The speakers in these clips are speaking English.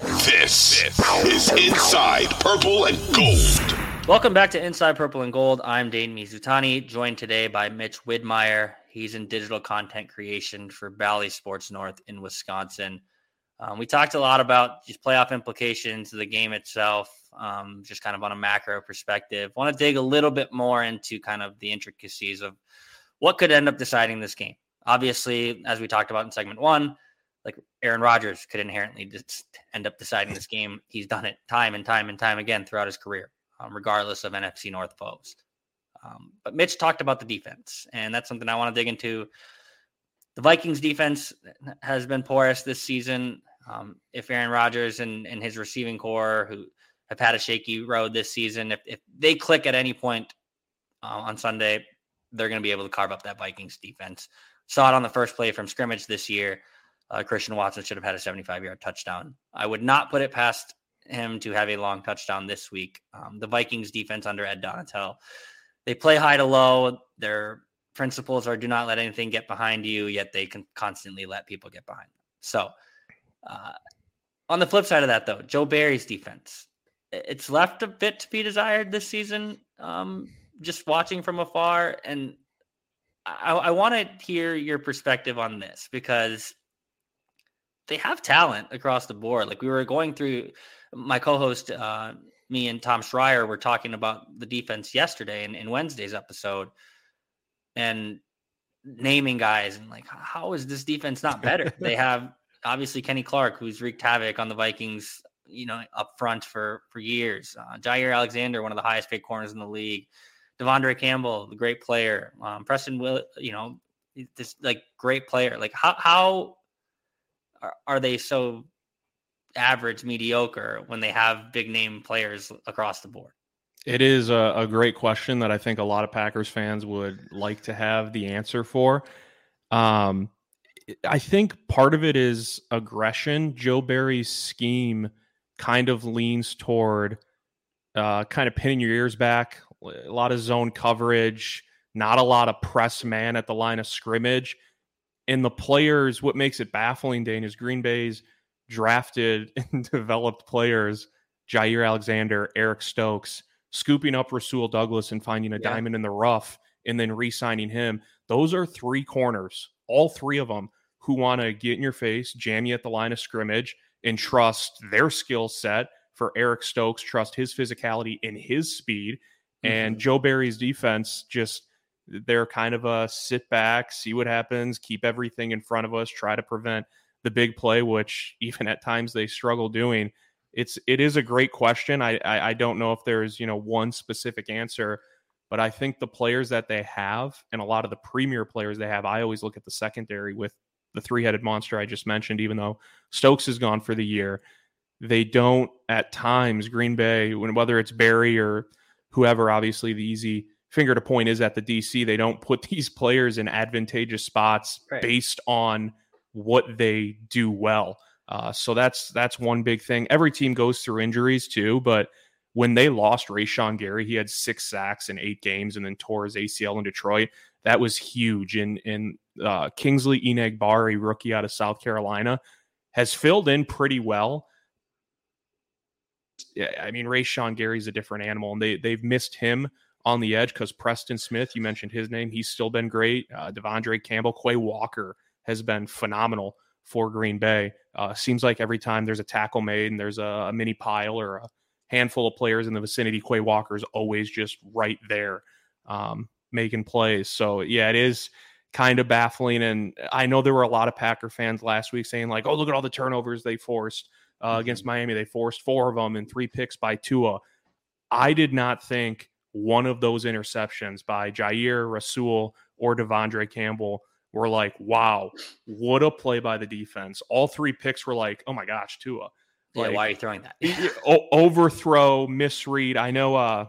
This is Inside Purple and Gold. Welcome back to Inside Purple and Gold. I'm Dane Mizutani, joined today by Mitch Widmeier. He's in digital content creation for Bally Sports North in Wisconsin. Um, we talked a lot about just playoff implications of the game itself, um, just kind of on a macro perspective. Want to dig a little bit more into kind of the intricacies of what could end up deciding this game. Obviously, as we talked about in segment one, like Aaron Rodgers could inherently just end up deciding this game. He's done it time and time and time again throughout his career, um, regardless of NFC North foes. Um, but Mitch talked about the defense, and that's something I want to dig into. The Vikings defense has been porous this season. Um, if Aaron Rodgers and, and his receiving corps, who have had a shaky road this season, if, if they click at any point uh, on Sunday, they're going to be able to carve up that Vikings defense. Saw it on the first play from scrimmage this year uh, Christian Watson should have had a 75 yard touchdown. I would not put it past him to have a long touchdown this week. Um, the Vikings defense under Ed Donatell, they play high to low. Their principles are do not let anything get behind you, yet they can constantly let people get behind them. So, uh, on the flip side of that, though, Joe Barry's defense, it's left a bit to be desired this season. Um, just watching from afar, and I, I want to hear your perspective on this because they have talent across the board. Like we were going through my co-host, uh, me and Tom Schreier were talking about the defense yesterday in, in Wednesday's episode and naming guys and like, how is this defense not better? they have obviously Kenny Clark, who's wreaked havoc on the Vikings, you know, up front for, for years. Uh, Jaire Alexander, one of the highest paid corners in the league. De'Vondre Campbell, the great player. Um, Preston Will, you know, this like great player. Like how, how are, are they so average, mediocre when they have big name players across the board? It is a, a, great question that I think a lot of Packers fans would like to have the answer for. Um, I think part of it is aggression. Joe Barry's scheme kind of leans toward uh, kind of pinning your ears back, a lot of zone coverage, not a lot of press man at the line of scrimmage and the players, what makes it baffling, Dane, is Green Bay's drafted and developed players, Jaire Alexander, Eric Stokes, scooping up Rasul Douglas and finding a yeah. diamond in the rough and then re signing him. Those are three corners, all three of them, who want to get in your face, jam you at the line of scrimmage, and trust their skill set. For Eric Stokes, trust his physicality and his speed. Mm-hmm. And Joe Barry's defense just they're kind of a sit back, see what happens, keep everything in front of us, try to prevent the big play, which even at times they struggle doing. It's it is a great question. I, I, I don't know if there's you know one specific answer, but I think the players that they have and a lot of the premier players they have, I always look at the secondary with the three headed monster I just mentioned. Even though Stokes is gone for the year, they don't at times Green Bay when whether it's Barry or whoever. Obviously, the easy finger to point is at the DC. They don't put these players in advantageous spots right. based on what they do well. Uh, so that's that's one big thing. Every team goes through injuries too, but when they lost Rashan Gary, he had six sacks in eight games and then tore his ACL in Detroit. That was huge. And in uh, Kingsley Enagbare, rookie out of South Carolina, has filled in pretty well. Yeah, I mean, Rashan Gary's a different animal, and they they've missed him on the edge because Preston Smith, you mentioned his name, he's still been great. Uh, De'Vondre Campbell, Quay Walker has been phenomenal for Green Bay. Uh, seems like every time there's a tackle made and there's a, a, mini pile or a handful of players in the vicinity, Quay Walker is always just right there um, making plays. So yeah, it is kind of baffling. And I know there were a lot of Packer fans last week saying like, "Oh, look at all the turnovers they forced uh, against mm-hmm. Miami. They forced four of them and three picks by Tua." I did not think one of those interceptions by Jaire Rasul or De'Vondre Campbell were like, wow, what a play by the defense. All three picks were like, oh my gosh, Tua. Like, yeah, why are you throwing that? overthrow, misread. I know uh,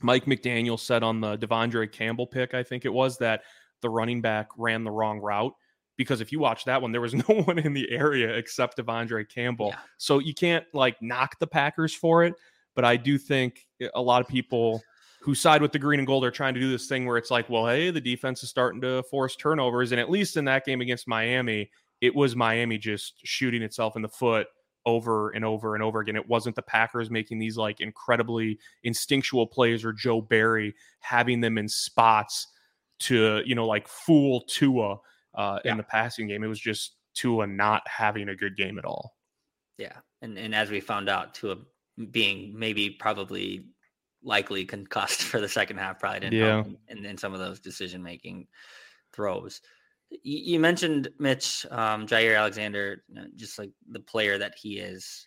Mike McDaniel said on the De'Vondre Campbell pick, I think it was, that the running back ran the wrong route. Because if you watch that one, there was no one in the area except De'Vondre Campbell. Yeah. So you can't like knock the Packers for it. But I do think a lot of people who side with the green and gold are trying to do this thing where it's like, well, hey, the defense is starting to force turnovers. And at least in that game against Miami, it was Miami just shooting itself in the foot over and over and over again. It wasn't the Packers making these like incredibly instinctual plays or Joe Barry having them in spots to, you know, like fool Tua uh, yeah. in the passing game. It was just Tua not having a good game at all. Yeah. And, and as we found out, Tua being maybe probably likely concussed for the second half. Probably didn't yeah. help in, in, some of those decision making throws. You, you mentioned Mitch um, Jaire Alexander, just like the player that he is.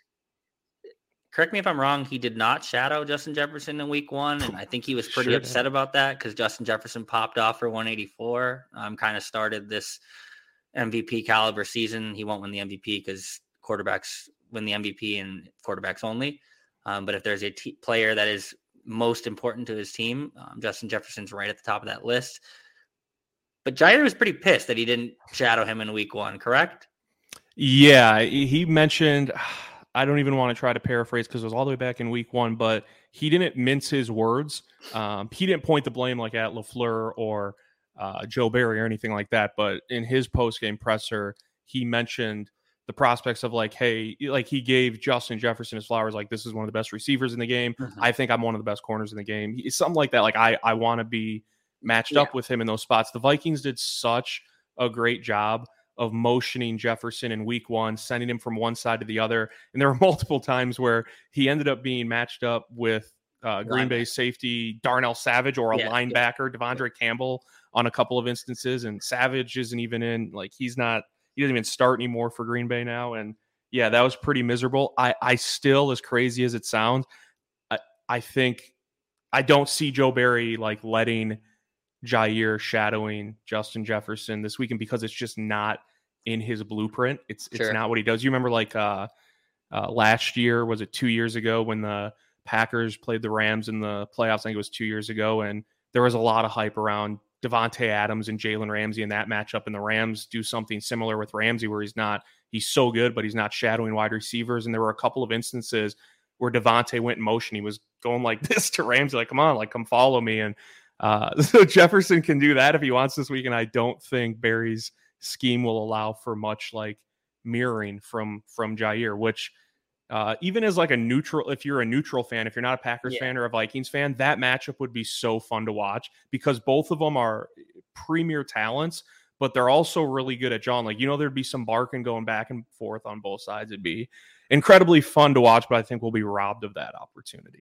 Correct me if I'm wrong. He did not shadow Justin Jefferson in Week One, and I think he was pretty upset about that because Justin Jefferson popped off for 184. Um, kind of started this MVP caliber season. He won't win the MVP because quarterbacks win the MVP and quarterbacks only. Um, but if there's a t- player that is most important to his team. Um, Justin Jefferson's right at the top of that list. But Jaire was pretty pissed that he didn't shadow him in week one, correct? Yeah, he mentioned, I don't even want to try to paraphrase because it was all the way back in week one, but he didn't mince his words. Um, he didn't point the blame like at LaFleur or uh, Joe Barry or anything like that. But in his post game presser, he mentioned the prospects of like, hey, like he gave Justin Jefferson his flowers, like this is one of the best receivers in the game. Mm-hmm. I think I'm one of the best corners in the game. He, something like that. Like I I want to be matched yeah. up with him in those spots. The Vikings did such a great job of motioning Jefferson in week one, sending him from one side to the other. And there were multiple times where he ended up being matched up with uh, Green Bay safety Darnell Savage or a yeah, linebacker, yeah. De'Vondre Campbell, on a couple of instances. And Savage isn't even in, like, he's not he doesn't even start anymore for Green Bay now. And yeah, that was pretty miserable. I, I still, as crazy as it sounds, I, I think I don't see Joe Barry like letting Jaire shadowing Justin Jefferson this weekend because it's just not in his blueprint. It's sure. it's not what he does. You remember like uh, uh, last year, was it two years ago when the Packers played the Rams in the playoffs? I think it was two years ago, and there was a lot of hype around Davante Adams and Jalen Ramsey in that matchup, and the Rams do something similar with Ramsey, where he's not he's so good, but he's not shadowing wide receivers. And there were a couple of instances where Davante went in motion. He was going like this to Ramsey, like, come on, like come follow me. And uh, so Jefferson can do that if he wants this week. And I don't think Barry's scheme will allow for much like mirroring from from Jaire, which uh, even as like a neutral, if you're a neutral fan, if you're not a Packers yeah. fan or a Vikings fan, that matchup would be so fun to watch because both of them are premier talents, but they're also really good at John. Like, you know, there'd be some barking going back and forth on both sides. It'd be incredibly fun to watch, but I think we'll be robbed of that opportunity.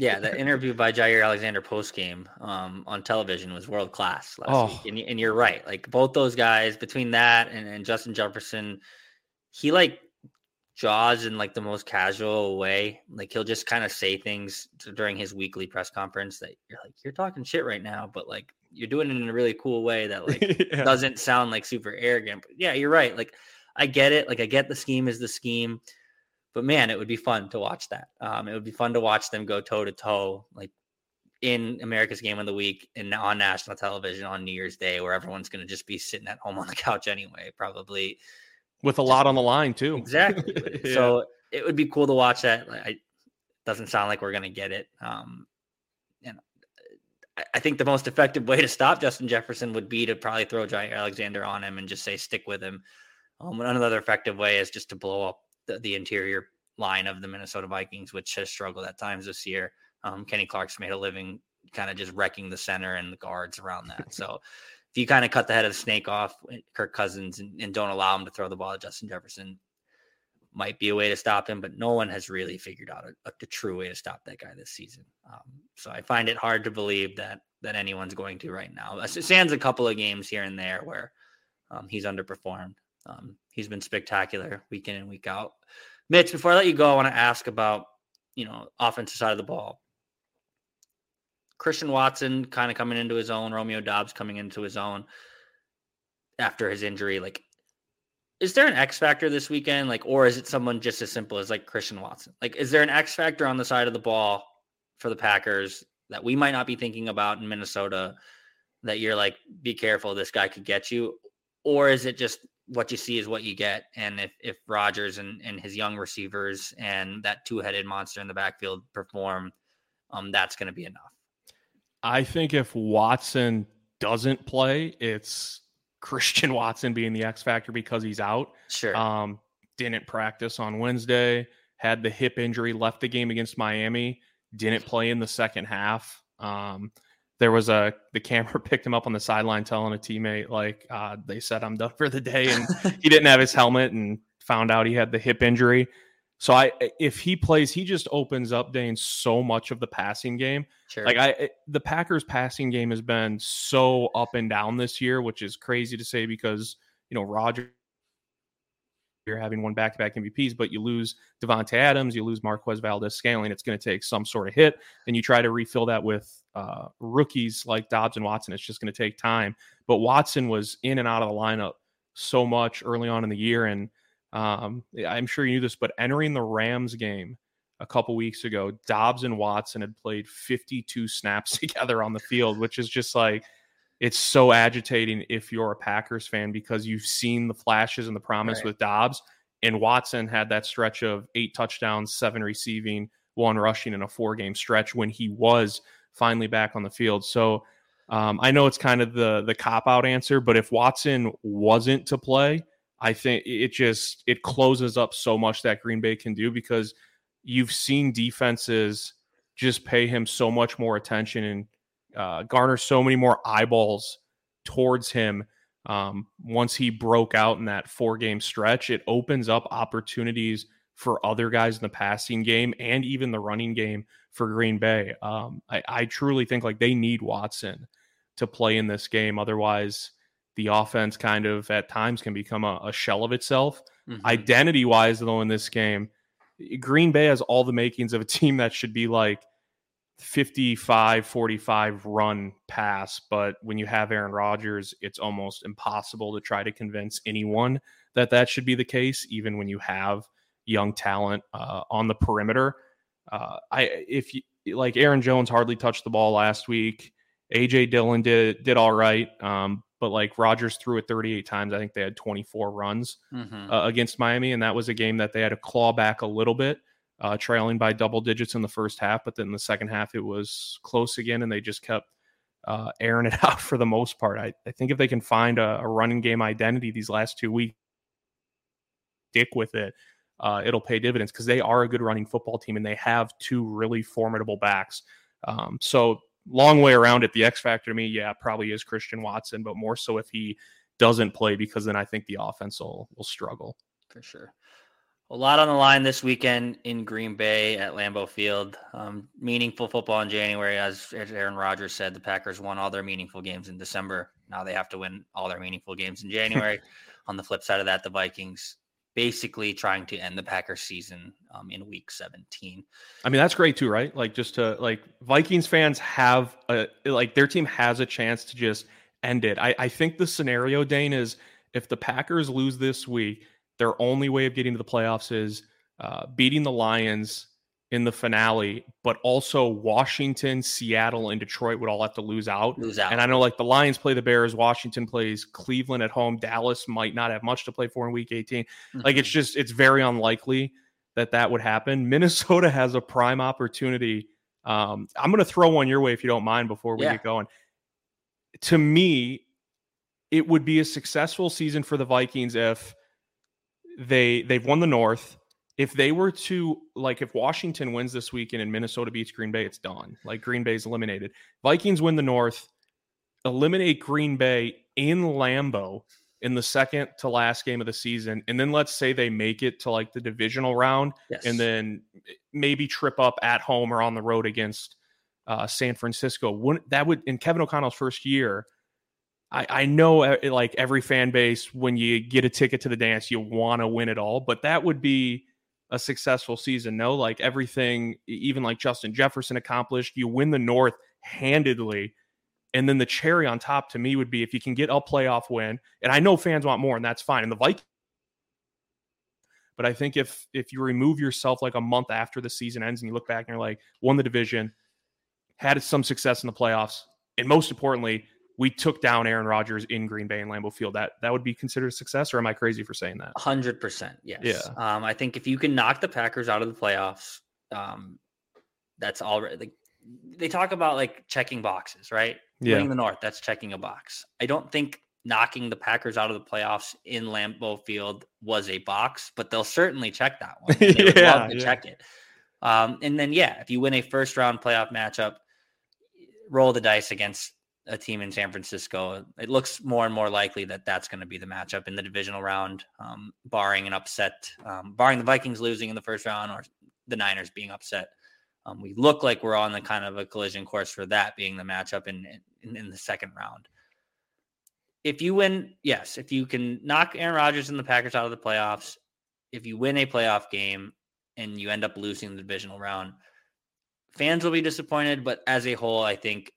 Yeah, the interview by Jaire Alexander post game um, on television was world class last oh. week, and, and, you're right. Like both those guys, between that and, and Justin Jefferson, he like jaws in like the most casual way. Like he'll just kind of say things during his weekly press conference that you're like, you're talking shit right now, but like you're doing it in a really cool way that like yeah. doesn't sound like super arrogant. But yeah, you're right. Like I get it. Like I get the scheme is the scheme but man, it would be fun to watch that. Um, it would be fun to watch them go toe to toe, like in America's Game of the Week and on national television on New Year's Day, where everyone's going to just be sitting at home on the couch anyway, probably with a lot on the line too. Exactly. yeah. So it would be cool to watch that. I doesn't sound like we're going to get it. Um, and I, I think the most effective way to stop Justin Jefferson would be to probably throw Jaire Alexander on him and just say stick with him. Um, another effective way is just to blow up the, the interior line of the Minnesota Vikings, which has struggled at times this year. Um, Kenny Clark's made a living kind of just wrecking the center and the guards around that. So if you kind of cut the head of the snake off eh, Kirk Cousins and, and don't allow him to throw the ball at Justin Jefferson, might be a way to stop him, but no one has really figured out a, a, true way to stop that guy this season. Um, so I find it hard to believe that that anyone's going to right now. Sans a couple of games here and there where um, he's underperformed. Um, he's been spectacular week in and week out. Mitch, before I let you go, I want to ask about you know offensive side of the ball. Christian Watson kind of coming into his own, Romeo Doubs coming into his own after his injury. Like, is there an X factor this weekend? Like, or is it someone just as simple as like Christian Watson? Like, is there an X factor on the side of the ball for the Packers that we might not be thinking about in Minnesota that you're like, be careful, this guy could get you? Or is it just what you see is what you get? And if if Rodgers and, and his young receivers and that two headed monster in the backfield perform, um, that's going to be enough. I think if Watson doesn't play, it's Christian Watson being the X factor because he's out. Sure. Um, didn't practice on Wednesday, had the hip injury, left the game against Miami, didn't play in the second half. Um, there was a the camera picked him up on the sideline telling a teammate like uh, they said I'm done for the day, and he didn't have his helmet and found out he had the hip injury. So I, if he plays, he just opens up Dane so much of the passing game. Sure. Like I, the Packers passing game has been so up and down this year, which is crazy to say because you know Roger, you're having one back-to-back MVPs, but you lose Davante Adams, you lose Marquez Valdes-Scantling. It's going to take some sort of hit, and you try to refill that with uh, rookies like Doubs and Watson. It's just going to take time. But Watson was in and out of the lineup so much early on in the year, and um, I'm sure you knew this, but entering the Rams game a couple weeks ago, Doubs and Watson had played 52 snaps together on the field, which is just like it's so agitating if you're a Packers fan because you've seen the flashes and the promise right. with Doubs. And Watson had that stretch of eight touchdowns, seven receiving, one rushing in a four game stretch when he was finally back on the field. So um, I know it's kind of the the cop out answer, but if Watson wasn't to play, I think it just it closes up so much that Green Bay can do because you've seen defenses just pay him so much more attention and uh, garner so many more eyeballs towards him. Um, once he broke out in that four game stretch, it opens up opportunities for other guys in the passing game and even the running game for Green Bay. Um, I, I truly think like they need Watson to play in this game. Otherwise, the offense kind of at times can become a, a shell of itself. Mm-hmm. Identity wise, though, in this game, Green Bay has all the makings of a team that should be like 55 45 run pass. But when you have Aaron Rodgers, it's almost impossible to try to convince anyone that that should be the case, even when you have young talent uh, on the perimeter. Uh, I if you like Aaron Jones hardly touched the ball last week. AJ Dillon did did all right, um, but like Rodgers threw it 38 times. I think they had 24 runs mm-hmm. uh, against Miami, and that was a game that they had to claw back a little bit, uh, trailing by double digits in the first half. But then in the second half, it was close again, and they just kept uh, airing it out for the most part. I, I think if they can find a, a, running game identity these last two weeks, stick with it. Uh, it'll pay dividends because they are a good running football team and they have two really formidable backs. Um, so long way around it. The X factor to me, yeah, probably is Christian Watson, but more so if he doesn't play because then I think the offense will will struggle for sure. A lot on the line this weekend in Green Bay at Lambeau Field. Um, meaningful football in January, as, as Aaron Rodgers said. The Packers won all their meaningful games in December. Now they have to win all their meaningful games in January. on the flip side of that, the Vikings basically trying to end the Packers season um, in week 17. I mean, that's great too, right? Like just to like Vikings fans have a like their team has a chance to just end it. I, I think the scenario, Dane, is if the Packers lose this week, their only way of getting to the playoffs is uh, beating the Lions in the finale, but also Washington, Seattle, and Detroit would all have to lose out. Lose out. And I know like the Lions play the Bears, Washington plays Cleveland at home, Dallas might not have much to play for in week 18. Like Mhm. it's just it's very unlikely that that would happen. Minnesota has a prime opportunity. Um, I'm going to throw one your way if you don't mind before we Yeah. get going. To me, it would be a successful season for the Vikings if they they've won the North. If they were to like if Washington wins this weekend and Minnesota beats Green Bay, it's done. Like Green Bay's eliminated. Vikings win the North, eliminate Green Bay in Lambeau in the second to last game of the season, and then let's say they make it to like the divisional round, yes. and then maybe trip up at home or on the road against uh, San Francisco. Wouldn't that would in Kevin O'Connell's first year? I, I know uh, like every fan base, when you get a ticket to the dance, you want to win it all, but that would be a successful season. No, like everything, even like Justin Jefferson accomplished, you win the North handedly. And then the cherry on top to me would be if you can get a playoff win. And I know fans want more, and that's fine. And the Vikings but I think if if you remove yourself like a month after the season ends and you look back and you're like, won the division, had some success in the playoffs, and most importantly, we took down Aaron Rodgers in Green Bay and Lambeau Field. That that would be considered a success, or am I crazy for saying that? Hundred percent, yes. Yeah. Um, I think if you can knock the Packers out of the playoffs, um, that's already like they talk about like checking boxes, right? Yeah. Winning the North, that's checking a box. I don't think knocking the Packers out of the playoffs in Lambeau Field was a box, but they'll certainly check that one. They would Yeah, love to yeah. check it. Um, and then yeah, if you win a first round playoff matchup, roll the dice against a team in San Francisco. It looks more and more likely that that's going to be the matchup in the divisional round, um, barring an upset, um, barring the Vikings losing in the first round or the Niners being upset. Um, we look like we're on the kind of a collision course for that being the matchup in, in in the second round. If you win, yes, if you can knock Aaron Rodgers and the Packers out of the playoffs, if you win a playoff game and you end up losing the divisional round, fans will be disappointed. But as a whole, I think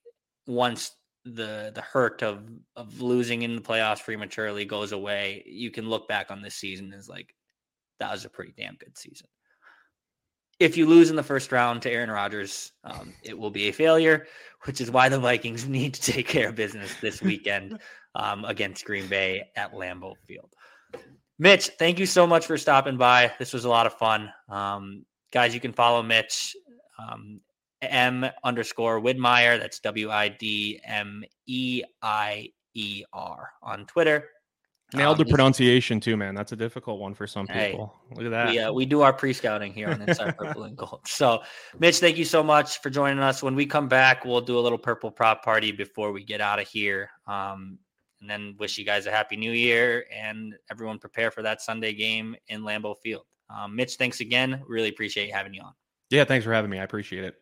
once the the hurt of of losing in the playoffs prematurely goes away, you can look back on this season as like that was a pretty damn good season. If you lose in the first round to Aaron Rodgers, um, it will be a failure, which is why the Vikings need to take care of business this weekend um, against Green Bay at Lambeau Field. Mitch, thank you so much for stopping by. This was a lot of fun. Um, guys, you can follow Mitch um, M underscore Widmeier. That's W I D M E I E R on Twitter. Nailed Um, the pronunciation too, man. That's a difficult one for some Hey, people. Look at that. We, uh, we do our pre scouting here on Inside Purple and Gold. So, Mitch, thank you so much for joining us. When we come back, we'll do a little purple prop party before we get out of here. Um, and then wish you guys a happy new year and everyone prepare for that Sunday game in Lambeau Field. Um, Mitch, thanks again. Really appreciate having you on. yeah, thanks for having me. I appreciate it.